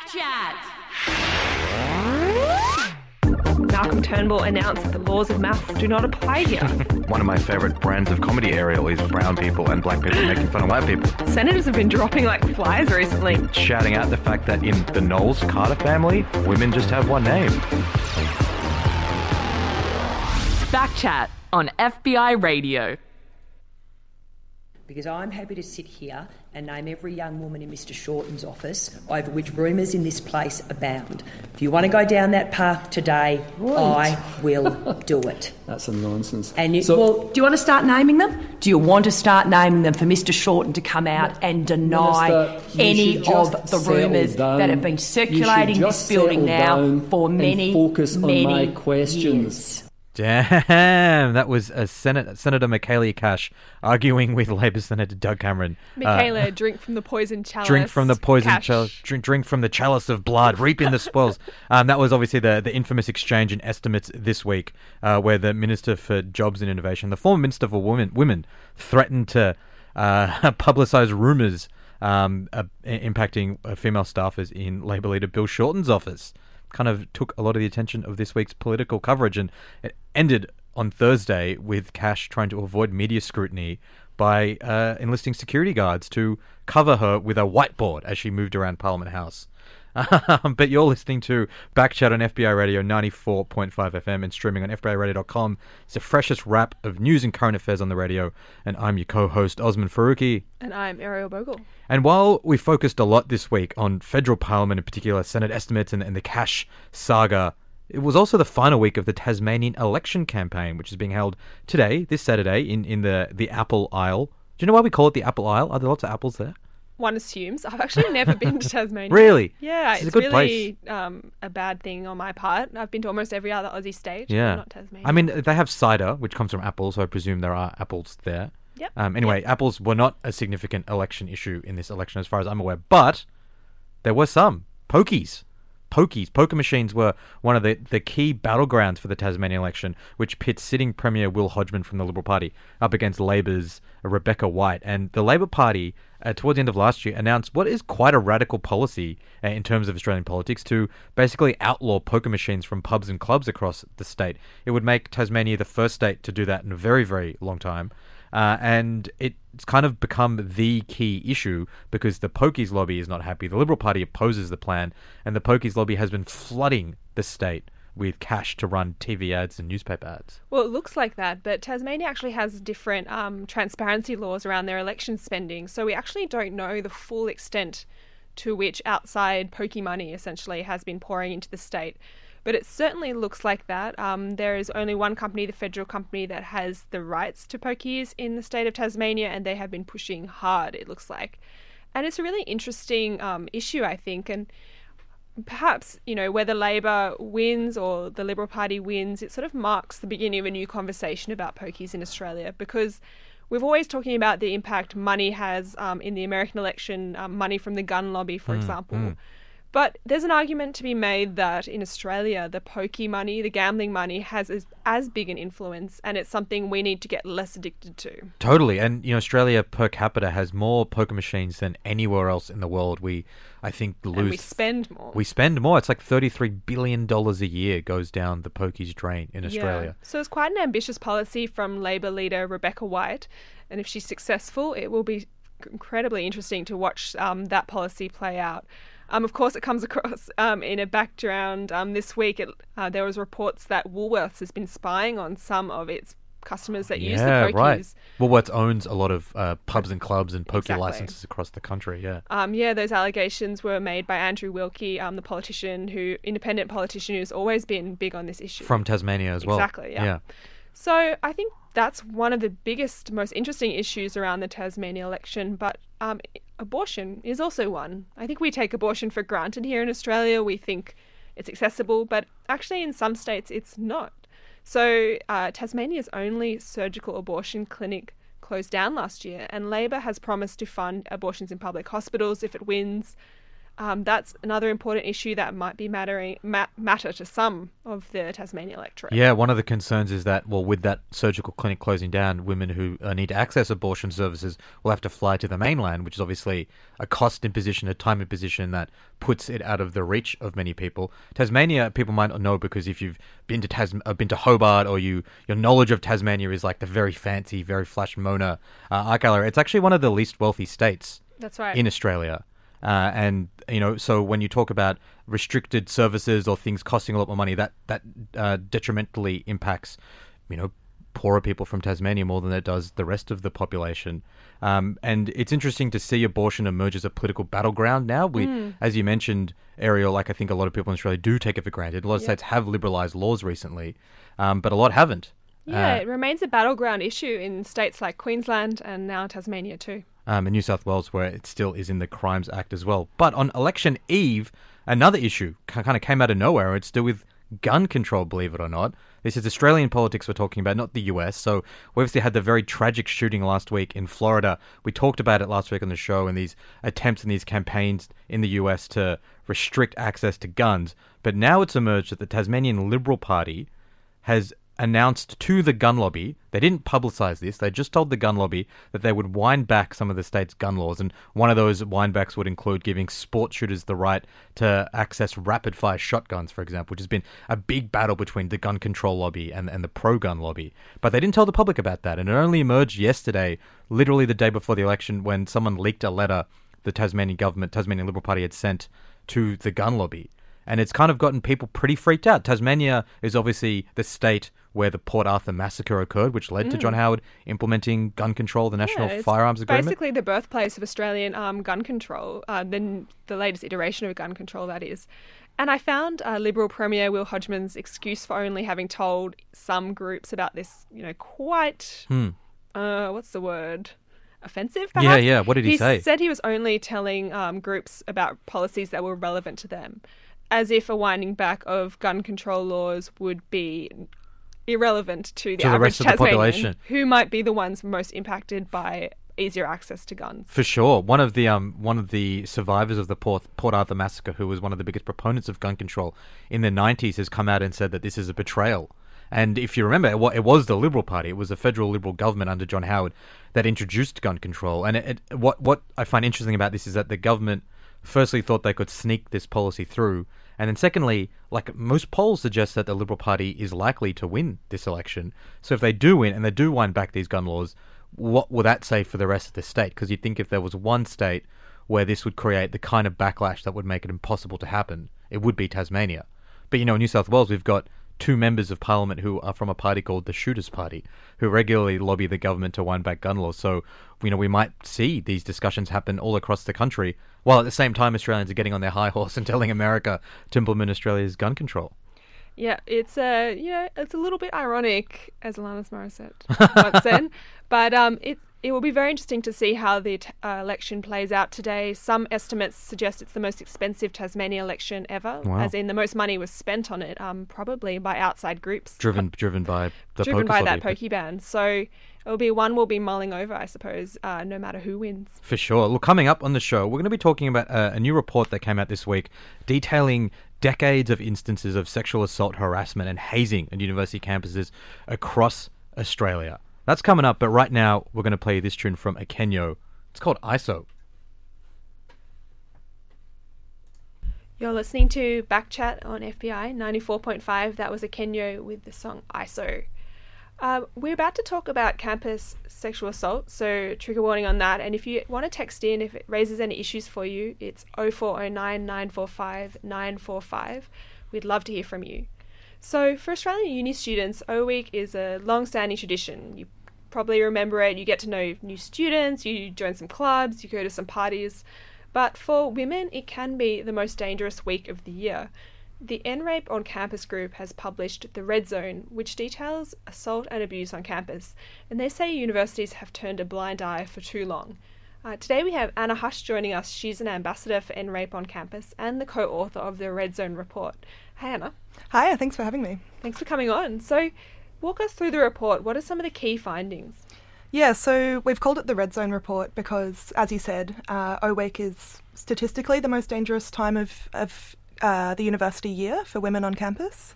Backchat. Malcolm Turnbull announced that the laws of maths do not apply here. One of my favourite brands of comedy Ariel is brown people and black people making fun of white people. Senators have been dropping like flies recently. Shouting out the fact that in the Knowles Carter family, women just have one name. Backchat on FBI Radio. Because I'm happy to sit here and name every young woman in Mr Shorten's office over which rumours in this place abound. If you want to go down that path today, Right. I will do it. That's a nonsense. And you, So- well, do you want to start naming them? Do you want to start naming them for Mr Shorten to come out and deny Minister, any of the rumours that have been circulating this building now for many, focus on many my questions. years? Damn, that was a Senate, Senator Michaela Cash arguing with Labor Senator Doug Cameron. Uh, Michaela, drink from the poison chalice. drink from the poison Cash. chalice, drink, drink from the chalice of blood, reap in the spoils. Um, that was obviously the, the infamous exchange in estimates this week, uh, where the Minister for Jobs and Innovation, the former Minister for Women, women threatened to uh, publicise rumours um, uh, impacting uh, female staffers in Labor leader Bill Shorten's office. Kind of took a lot of the attention of this week's political coverage, and it ended on Thursday with Cash trying to avoid media scrutiny by uh, enlisting security guards to cover her with a whiteboard as she moved around Parliament House. Um, but you're listening to Backchat on FBI Radio 94.5 FM and streaming on FBIRadio.com. It's the freshest wrap of news and current affairs on the radio, and I'm your co-host Osman Faruqi. And I'm Ariel Bogle. And while we focused a lot this week on federal parliament, in particular Senate estimates and, and the cash saga, it was also the final week of the Tasmanian election campaign, which is being held today, this Saturday, in, in the, the Apple Isle. Do you know why we call it the Apple Isle? Are there lots of apples there? One assumes. I've actually never been to Tasmania. Really? Yeah, This is a it's good really um, a bad thing on my part. I've been to almost every other Aussie state. Yeah. Not Tasmania. I mean, they have cider, which comes from apples, so I presume there are apples there. Yep. Um, anyway, apples were not a significant election issue in this election, as far as I'm aware, but there were some. Pokies. Pokies. Poker machines were one of the, the key battlegrounds for the Tasmanian election, which pits sitting Premier Will Hodgman from the Liberal Party up against Labor's Rebecca White. And the Labor Party, uh, towards the end of last year, announced what is quite a radical policy uh, in terms of Australian politics to basically outlaw poker machines from pubs and clubs across the state. It would make Tasmania the first state to do that in a very, very long time. Uh, and it's kind of become the key issue because the Pokies lobby is not happy. The Liberal Party opposes the plan, and the Pokies lobby has been flooding the state with cash to run TV ads and newspaper ads. Well, it looks like that, but Tasmania actually has different um, transparency laws around their election spending, so we actually don't know the full extent to which outside pokey money essentially has been pouring into the state. But it certainly looks like that. Um, there is only one company, the federal company, that has the rights to pokies in the state of Tasmania, and they have been pushing hard, it looks like. And it's a really interesting um, issue, I think. And perhaps you know whether Labor wins or the Liberal Party wins, it sort of marks the beginning of a new conversation about pokies in Australia because we've always talking about the impact money has um, in the American election, um, money from the gun lobby, for example. But there's an argument to be made that in Australia, the pokey money, the gambling money, has as, as big an influence, and it's something we need to get less addicted to. Totally, and you know Australia per capita has more poker machines than anywhere else in the world. We, I think, lose. And we spend more. We spend more. It's like thirty-three billion dollars a year goes down the pokies drain in Yeah. Australia. So it's quite an ambitious policy from Labor leader Rebecca White, and if she's successful, it will be incredibly interesting to watch um, that policy play out. Um, of course, it comes across um, in a background um, this week. It, uh, there was reports that Woolworths has been spying on some of its customers that use the Yeah, pokies. right. Woolworths owns a lot of uh, pubs and clubs and poker Exactly. licenses across the country. Yeah. Um, yeah, those allegations were made by Andrew Wilkie, um, the politician who, independent politician who's always been big on this issue. From Tasmania as well. Exactly, yeah. So I think that's one of the biggest, most interesting issues around the Tasmania election. But um, abortion is also one. I think we take abortion for granted here in Australia. We think it's accessible, but actually in some states it's not. So uh, Tasmania's only surgical abortion clinic closed down last year, and Labor has promised to fund abortions in public hospitals if it wins. Um, that's another important issue that might be mattering ma- matter to some of the Tasmania electorate. Yeah, one of the concerns is that, well, with that surgical clinic closing down, women who uh, need to access abortion services will have to fly to the mainland, which is obviously a cost imposition, a time imposition that puts it out of the reach of many people. Tasmania, people might not know because if you've been to Tas- uh, been to Hobart, or you your knowledge of Tasmania is like the very fancy, very flash Mona uh, Arc Gallery. It's actually one of the least wealthy states That's right. in Australia. Uh, and you know, so when you talk about restricted services or things costing a lot more money, that that uh, detrimentally impacts, you know, poorer people from Tasmania more than it does the rest of the population. Um, and it's interesting to see abortion emerge as a political battleground now. We, as you mentioned, Ariel, like I think a lot of people in Australia do take it for granted. A lot of states have liberalised laws recently, um, but a lot haven't. yeah, Uh, it remains a battleground issue in states like Queensland and now Tasmania too. Um, in New South Wales, where it still is in the Crimes Act as well. But on election eve, another issue kind of came out of nowhere. It's to do with gun control, believe it or not. This is Australian politics we're talking about, not the US. So we obviously had the very tragic shooting last week in Florida. We talked about it last week on the show and these attempts and these campaigns in the US to restrict access to guns. But now it's emerged that the Tasmanian Liberal Party has announced to the gun lobby, they didn't publicize this, they just told the gun lobby that they would wind back some of the state's gun laws. And one of those windbacks would include giving sport shooters the right to access rapid fire shotguns, for example, which has been a big battle between the gun control lobby and, and the pro gun lobby. But they didn't tell the public about that. And it only emerged yesterday, literally the day before the election, when someone leaked a letter the Tasmanian government, Tasmanian Liberal Party had sent to the gun lobby and it's kind of gotten people pretty freaked out. Tasmania is obviously the state where the Port Arthur massacre occurred, which led to John Howard implementing gun control, the National Mm. Yeah, Firearms Agreement. Basically, the birthplace of Australian um, gun control, uh, the, the latest iteration of gun control, that is. And I found uh, Liberal Premier Will Hodgman's excuse for only having told some groups about this, you know, quite, uh, what's the word? Offensive, Yeah, perhaps? yeah. What did he say? He said he was only telling um, groups about policies that were relevant to them, as if a winding back of gun control laws would be irrelevant to the To the average rest of the Tasmanian, population. who might be the ones most impacted by easier access to guns. For sure, one of the um one of the survivors of the Port Port Arthur massacre, who was one of the biggest proponents of gun control in the '90s, has come out and said that this is a betrayal. And if you remember, it, it was the Liberal Party, it was the federal Liberal government under John Howard that introduced gun control. And it, it, what what I find interesting about this is that the government firstly thought they could sneak this policy through, and then secondly, like most polls suggest that the Liberal Party is likely to win this election. So if they do win and they do wind back these gun laws, what will that say for the rest of the state? Because you'd think if there was one state where this would create the kind of backlash that would make it impossible to happen, it would be Tasmania. But you know, in New South Wales, we've got two members of parliament who are from a party called the Shooters Party, who regularly lobby the government to wind back gun laws. So, you know, we might see these discussions happen all across the country, while at the same time Australians are getting on their high horse and telling America to implement Australia's gun control. Yeah, it's a you know it's a little bit ironic, as Alanis Morissette once said, but um, it it will be very interesting to see how the uh, election plays out today. Some estimates suggest it's the most expensive Tasmania election ever, Wow. as in the most money was spent on it, um, probably by outside groups Driven, driven by the driven by lobby. that pokey band. So it'll be one we'll be mulling over, I suppose, uh, no matter who wins. For sure. Look, coming up on the show, we're going to be talking about uh, a new report that came out this week detailing decades of instances of sexual assault, harassment, and hazing at university campuses across Australia. That's coming up, but right now we're going to play this tune from Akenyo. It's called ISO. You're listening to Backchat on FBI 94.5. That was a Kenyo with the song ISO. Uh, we're about to talk about campus sexual assault, so trigger warning on that. And if you want to text in, if it raises any issues for you, it's 0409 945 945. We'd love to hear from you. So, for Australian uni students, O Week is a long standing tradition. You probably remember it. You get to know new students, you join some clubs, you go to some parties. But for women, it can be the most dangerous week of the year. The End Rape on Campus group has published The Red Zone, which details assault and abuse on campus, and they say universities have turned a blind eye for too long. Uh, today we have Anna Hush joining us. She's an ambassador for End Rape on campus and the co author of the Red Zone report. Hi, Anna. Hi, thanks for having me. Thanks for coming on. So, walk us through the report. What are some of the key findings? Yeah, so we've called it the Red Zone Report because, as you said, uh, O Week is statistically the most dangerous time of, of uh, the university year for women on campus.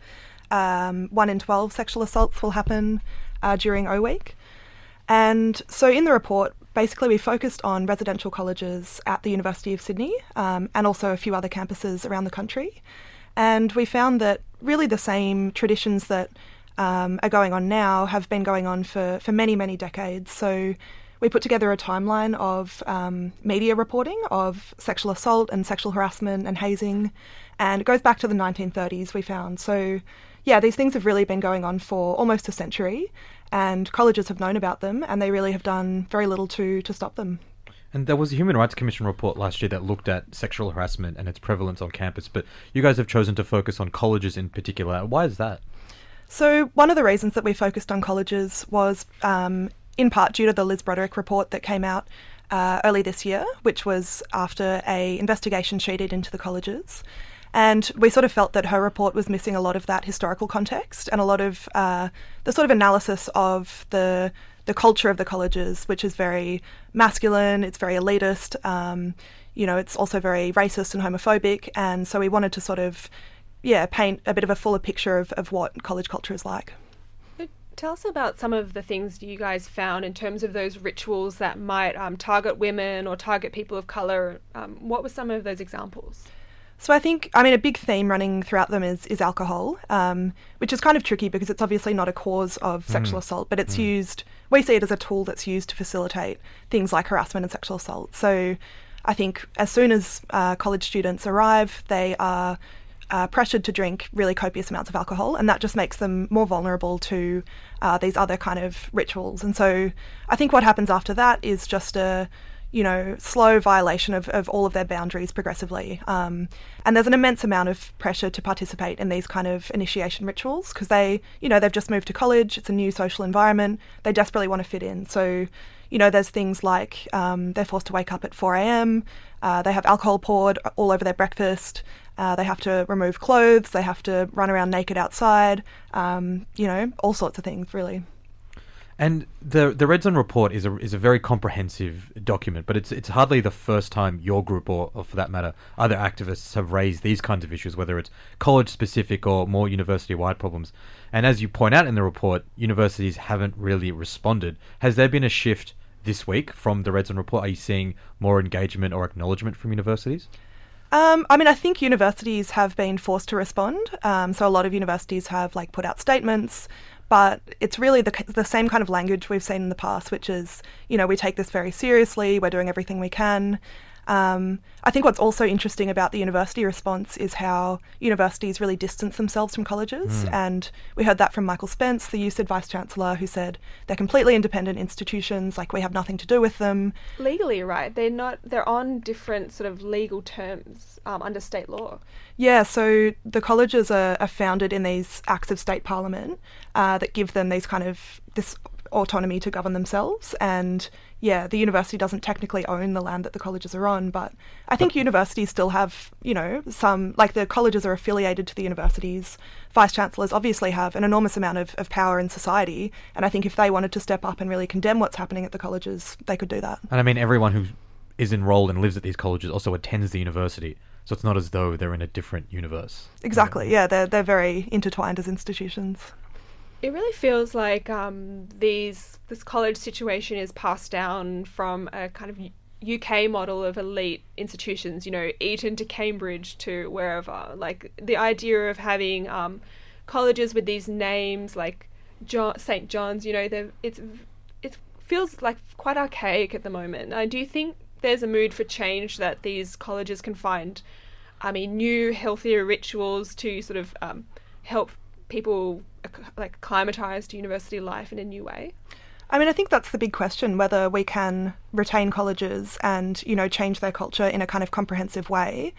Um, one in 12 sexual assaults will happen uh, during O Week. And so in the report, basically we focused on residential colleges at the University of Sydney um, and also a few other campuses around the country. And we found that really the same traditions that um, are going on now have been going on for, for many, many decades. So we put together a timeline of um, media reporting of sexual assault and sexual harassment and hazing, and it goes back to the 1930s, we found. So, yeah, these things have really been going on for almost a century, and colleges have known about them, and they really have done very little to, to stop them. And there was a Human Rights Commission report last year that looked at sexual harassment and its prevalence on campus, but you guys have chosen to focus on colleges in particular. Why is that? So, one of the reasons that we focused on colleges was um, in part due to the Liz Broderick report that came out uh, early this year, which was after a investigation she did into the colleges. And we sort of felt that her report was missing a lot of that historical context and a lot of uh, the sort of analysis of the the culture of the colleges, which is very masculine, it's very elitist, um, you know, it's also very racist and homophobic. And so we wanted to sort of, yeah, paint a bit of a fuller picture of, of what college culture is like. Tell us about some of the things you guys found in terms of those rituals that might um, target women or target people of colour. Um, what were some of those examples? So I think, I mean, a big theme running throughout them is is alcohol, um, which is kind of tricky because it's obviously not a cause of sexual assault, but it's used. We see it as a tool that's used to facilitate things like harassment and sexual assault. So I think as soon as uh, college students arrive, they are uh, pressured to drink really copious amounts of alcohol, and that just makes them more vulnerable to uh, these other kind of rituals. And so I think what happens after that is just a you know, slow violation of, of all of their boundaries progressively. Um, and there's an immense amount of pressure to participate in these kind of initiation rituals because they, you know, they've just moved to college, it's a new social environment, they desperately want to fit in. So, you know, there's things like um, they're forced to wake up at 4 a.m., uh, they have alcohol poured all over their breakfast, uh, they have to remove clothes, they have to run around naked outside, um, you know, all sorts of things, really. And the the Red Zone report is a is a very comprehensive document, but it's it's hardly the first time your group or, or for that matter other activists have raised these kinds of issues, whether it's college specific or more university wide problems. And as you point out in the report, universities haven't really responded. Has there been a shift this week from the Red Zone report? Are you seeing more engagement or acknowledgement from universities? Um, I mean, I think universities have been forced to respond. Um, so a lot of universities have like put out statements, but it's really the the same kind of language we've seen in the past, which is you know we take this very seriously. We're doing everything we can. Um, I think what's also interesting about the university response is how universities really distance themselves from colleges. And we heard that from Michael Spence, the USyd Vice Chancellor, who said they're completely independent institutions, like we have nothing to do with them. Legally, right? They're not. They're on different sort of legal terms um, under state law. Yeah, so the colleges are, are founded in these acts of state parliament uh, that give them these kind of this autonomy to govern themselves. And yeah, the university doesn't technically own the land that the colleges are on, but I think universities still have, you know, some like the colleges are affiliated to the universities. Vice chancellors obviously have an enormous amount of, of power in society, and I think if they wanted to step up and really condemn what's happening at the colleges, they could do that. And I mean, everyone who is enrolled and lives at these colleges also attends the university, so it's not as though they're in a different universe. Exactly. Yeah, they're they're very intertwined as institutions. It really feels like um, these this college situation is passed down from a kind of UK model of elite institutions. You know, Eton to Cambridge to wherever. Like the idea of having um, colleges with these names like John, St John's. You know, it's it feels like quite archaic at the moment. I do think there's a mood for change that these colleges can find. I mean, new, healthier rituals to sort of um, help people like climatized to university life in a new way. I mean, I think that's the big question whether we can retain colleges and, you know, change their culture in a kind of comprehensive way,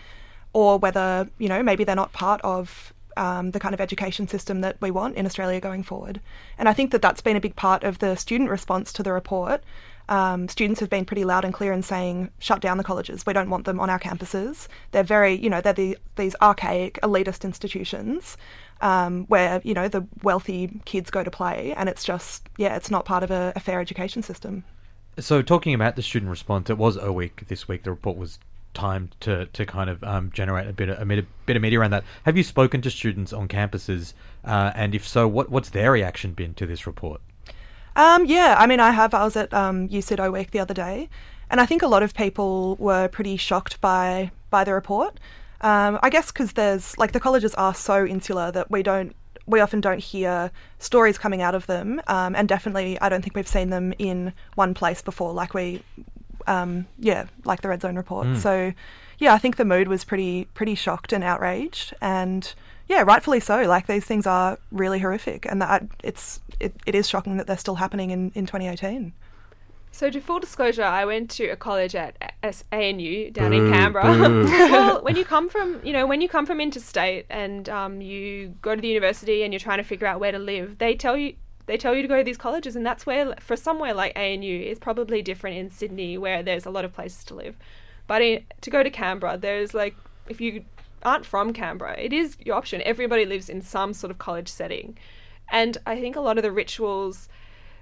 or whether, you know, maybe they're not part of um, the kind of education system that we want in Australia going forward. And I think that that's been a big part of the student response to the report. Um, students have been pretty loud and clear in saying, shut down the colleges. We don't want them on our campuses. They're very, you know, they're the, these archaic, elitist institutions um, where, you know, the wealthy kids go to play. And it's just, yeah, it's not part of a, a fair education system. So, talking about the student response, it was a week this week. The report was timed to, to kind of um, generate a bit of, a bit, of, media around that. Have you spoken to students on campuses, uh, and if so, what what's their reaction been to this report? Um, yeah, I mean, I have. I was at um, USyd Week the other day, and I think a lot of people were pretty shocked by by the report. Um, I guess because there's like the colleges are so insular that we don't we often don't hear stories coming out of them, um, and definitely I don't think we've seen them in one place before, like we, um, yeah, like the Red Zone report. So, yeah, I think the mood was pretty pretty shocked and outraged, and yeah, rightfully so. Like these things are really horrific, and that it's it, it is shocking that they're still happening in, in 2018. So, to full disclosure, I went to a college at ANU down Boo, in Canberra. well, when you come from, you know, when you come from interstate and um, you go to the university and you're trying to figure out where to live, they tell you they tell you to go to these colleges, and that's where, for somewhere like ANU, it's probably different in Sydney, where there's a lot of places to live. But in, to go to Canberra, there's like, if you aren't from Canberra, it is your option. Everybody lives in some sort of college setting, and I think a lot of the rituals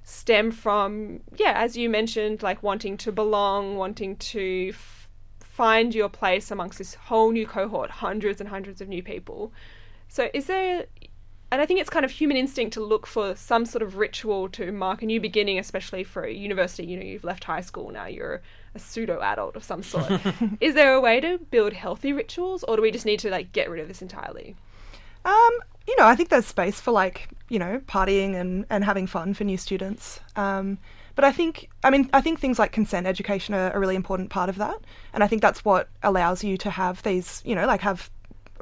stem from yeah as you mentioned like wanting to belong wanting to f- find your place amongst this whole new cohort hundreds and hundreds of new people so is there and i think it's kind of human instinct to look for some sort of ritual to mark a new beginning especially for a university you know you've left high school now you're a pseudo adult of some sort is there a way to build healthy rituals or do we just need to like get rid of this entirely Um, you know, I think there's space for like, you know, partying and, and having fun for new students. Um, but I think, I mean, I think things like consent education are a really important part of that. And I think that's what allows you to have these, you know, like have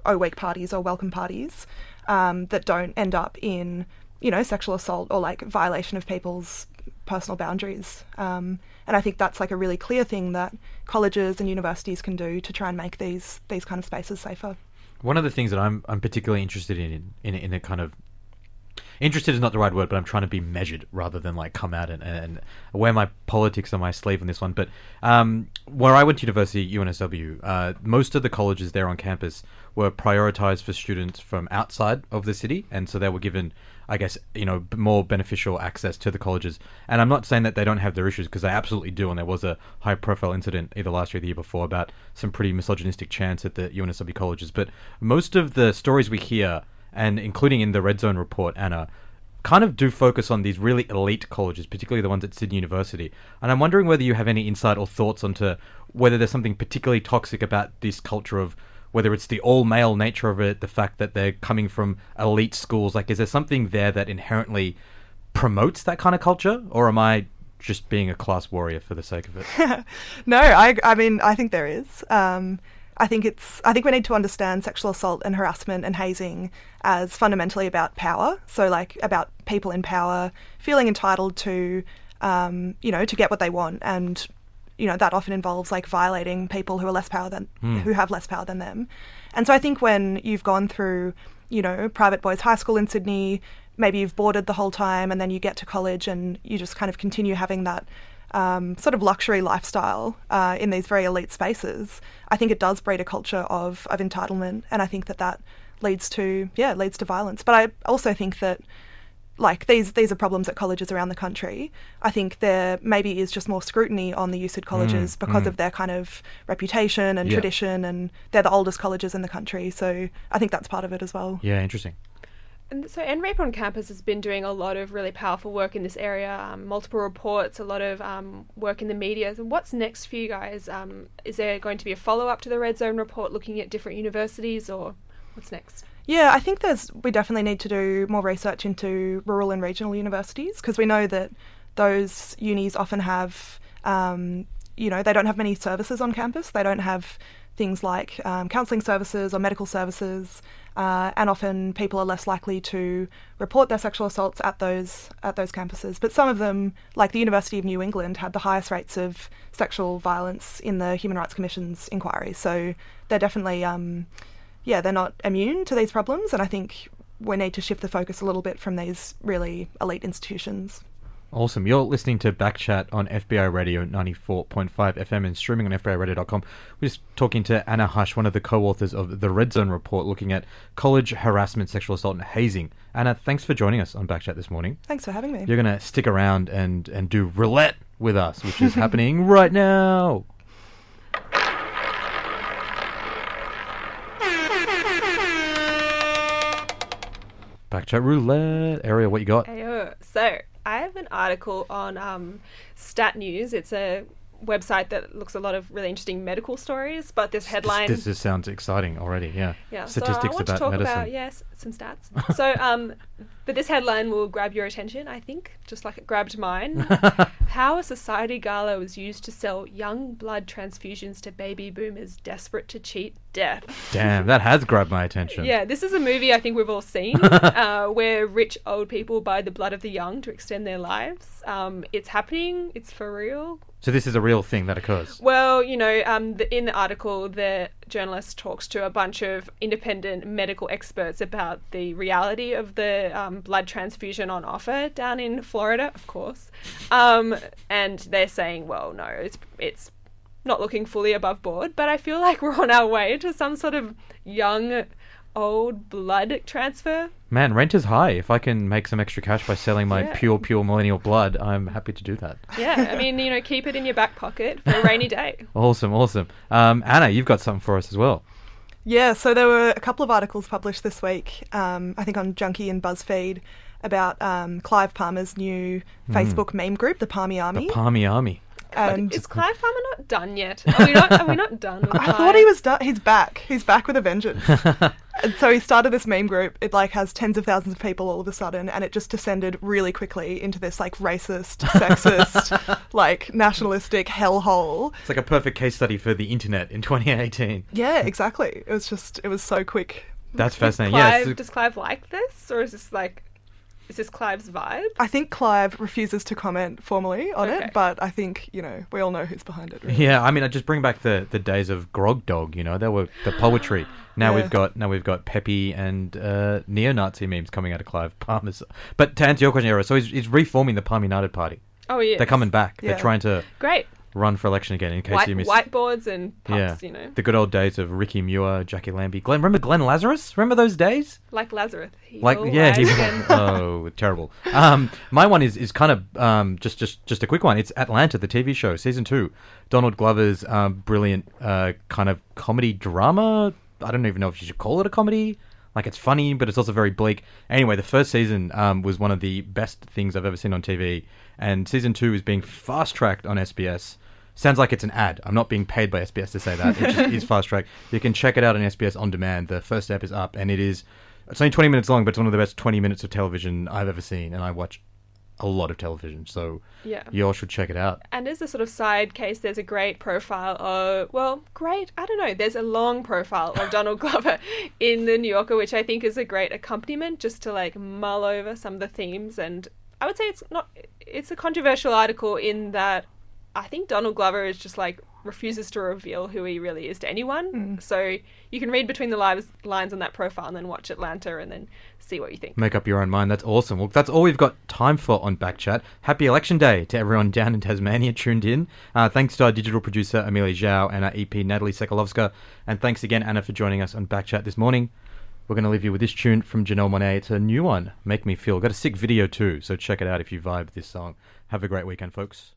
O week parties or welcome parties um, that don't end up in, you know, sexual assault or like violation of people's personal boundaries. Um, and I think that's like a really clear thing that colleges and universities can do to try and make these these kind of spaces safer. One of the things that I'm I'm particularly interested in in in a kind of interested is not the right word, but I'm trying to be measured rather than like come out and, and wear my politics on my sleeve on this one. But um, where I went to university, UNSW, uh, most of the colleges there on campus were prioritized for students from outside of the city, and so they were given, I guess, you know, more beneficial access to the colleges. And I'm not saying that they don't have their issues because they absolutely do. And there was a high-profile incident either last year or the year before about some pretty misogynistic chants at the UNSW colleges. But most of the stories we hear and including in the Red Zone report, Anna, kind of do focus on these really elite colleges, particularly the ones at Sydney University. And I'm wondering whether you have any insight or thoughts onto whether there's something particularly toxic about this culture of whether it's the all male nature of it, the fact that they're coming from elite schools. Like, is there something there that inherently promotes that kind of culture, or am I just being a class warrior for the sake of it? No, I, I mean, I think there is. Um, I think it's. I think we need to understand sexual assault and harassment and hazing as fundamentally about power. So, like, about people in power feeling entitled to, um, you know, to get what they want, and you know that often involves like violating people who are less power than who have less power than them. And so, I think when you've gone through, you know, private boys' high school in Sydney, maybe you've boarded the whole time, and then you get to college and you just kind of continue having that um, sort of luxury lifestyle uh, in these very elite spaces, I think it does breed a culture of, of entitlement, and I think that that leads to yeah leads to violence. But I also think that like these these are problems at colleges around the country. I think there maybe is just more scrutiny on the USyd colleges because of their kind of reputation and Yeah. tradition, and they're the oldest colleges in the country. So I think that's part of it as well. yeah, interesting. And so End Rape on campus has been doing a lot of really powerful work in this area, um, multiple reports, a lot of um, work in the media. And what's next for you guys? Um, is there going to be a follow up to the Red Zone report looking at different universities, or what's next? Yeah, I think there's we definitely need to do more research into rural and regional universities because we know that those unis often have, um, you know, they don't have many services on campus. They don't have things like um, counselling services or medical services, uh, and often people are less likely to report their sexual assaults at those at those campuses. But some of them, like the University of New England, had the highest rates of sexual violence in the Human Rights Commission's inquiry. So they're definitely um, yeah, they're not immune to these problems, and I think we need to shift the focus a little bit from these really elite institutions. Awesome. You're listening to Backchat on FBI Radio 94.5 FM and streaming on FBIRadio.com. We're just talking to Anna Hush, one of the co authors of the Red Zone Report, looking at college harassment, sexual assault, and hazing. Anna, thanks for joining us on Backchat this morning. Thanks for having me. You're going to stick around and, and do roulette with us, which is happening right now. Backchat roulette. Ariel, what you got? Ayo. So an article on um, Stat News. It's a website that looks a lot of really interesting medical stories. But this headline, This, this sounds exciting already. Yeah. yeah, Statistics so I want about to talk medicine. about yes, some stats. so, um, but this headline will grab your attention, I think, just like it grabbed mine. How a society gala was used to sell young blood transfusions to baby boomers desperate to cheat death. Damn, that has grabbed my attention. Yeah, this is a movie I think we've all seen, uh, where rich old people buy the blood of the young to extend their lives. Um, it's happening. It's for real. So this is a real thing that occurs. Well, you know, um, the, in the article, the journalist talks to a bunch of independent medical experts about the reality of the um, blood transfusion on offer down in Florida, of course. Um, and they're saying, well, no, it's it's not looking fully above board, but I feel like we're on our way to some sort of young, old blood transfer. Man, rent is high. If I can make some extra cash by selling my Yeah. pure, pure millennial blood, I'm happy to do that. Yeah, I mean, you know, keep it in your back pocket for a rainy day. Awesome, awesome. Um, Anna, you've got something for us as well. Yeah, so there were a couple of articles published this week, um, I think on Junkee and BuzzFeed, about um, Clive Palmer's new Facebook meme group, the Palmy Army. The Palmy Army. and Is Clive Palmer not done yet? Are we not? Are we not done? With I thought he was done. He's back. He's back with a vengeance. and so he started this meme group. It like has tens of thousands of people all of a sudden, and it just descended really quickly into this like racist, sexist, like nationalistic hellhole. It's like a perfect case study for the internet in 2018. Yeah, exactly. It was just it was so quick. That's fascinating. Clive, Yes. does Clive like this, or is this like, is this Clive's vibe? I think Clive refuses to comment formally on Okay. it, but I think you know we all know who's behind it. Really. Yeah, I mean, I just bring back the, the days of Grog Dog. You know, there were the poetry. Now Yeah. we've got now we've got Pepe and uh, neo-Nazi memes coming out of Clive Palmer's. But to answer your question, Ariel, so he's, he's reforming the Palmer United Party. Oh yeah, They're coming back. Yeah. They're trying to Great. Run for election again. In case White, you missed, whiteboards and pups, yeah, you know, the good old days of Ricky Muir, Jacqui Lambie, Glenn. Remember Glenn Lazarus? Remember those days? like Lazarus. like He'll yeah he, again. oh terrible um my one is is kind of um just just just a quick one it's atlanta the tv show season two donald glover's um brilliant uh kind of comedy drama i don't even know if you should call it a comedy like it's funny but it's also very bleak anyway the first season um was one of the best things i've ever seen on tv and season two is being fast tracked on sbs Sounds like it's an ad. I'm not being paid by SBS to say that. It just is fast track. You can check it out on SBS on demand. The first step is up, and it is. It's only 20 minutes long, but it's one of the best 20 minutes of television I've ever seen, and I watch a lot of television, so Yeah. you all should check it out. And as a sort of side case, there's a great profile of, well, great, I don't know, there's a long profile of Donald Glover in The New Yorker, which I think is a great accompaniment just to like mull over some of the themes. And I would say it's not, it's a controversial article in that I think Donald Glover is just like refuses to reveal who he really is to anyone. So you can read between the lives, lines on that profile and then watch Atlanta and then see what you think. Make up your own mind. That's awesome. Well, that's all we've got time for on Backchat. Happy Election Day to everyone down in Tasmania tuned in. Uh, thanks to our digital producer, Amelia Zhao, and our EP, Natalie Sekalovska. And thanks again, Anna, for joining us on Backchat this morning. We're going to leave you with this tune from Janelle Monáe. It's a new one, Make Me Feel. Got a sick video too, so check it out if you vibe this song. Have a great weekend, folks.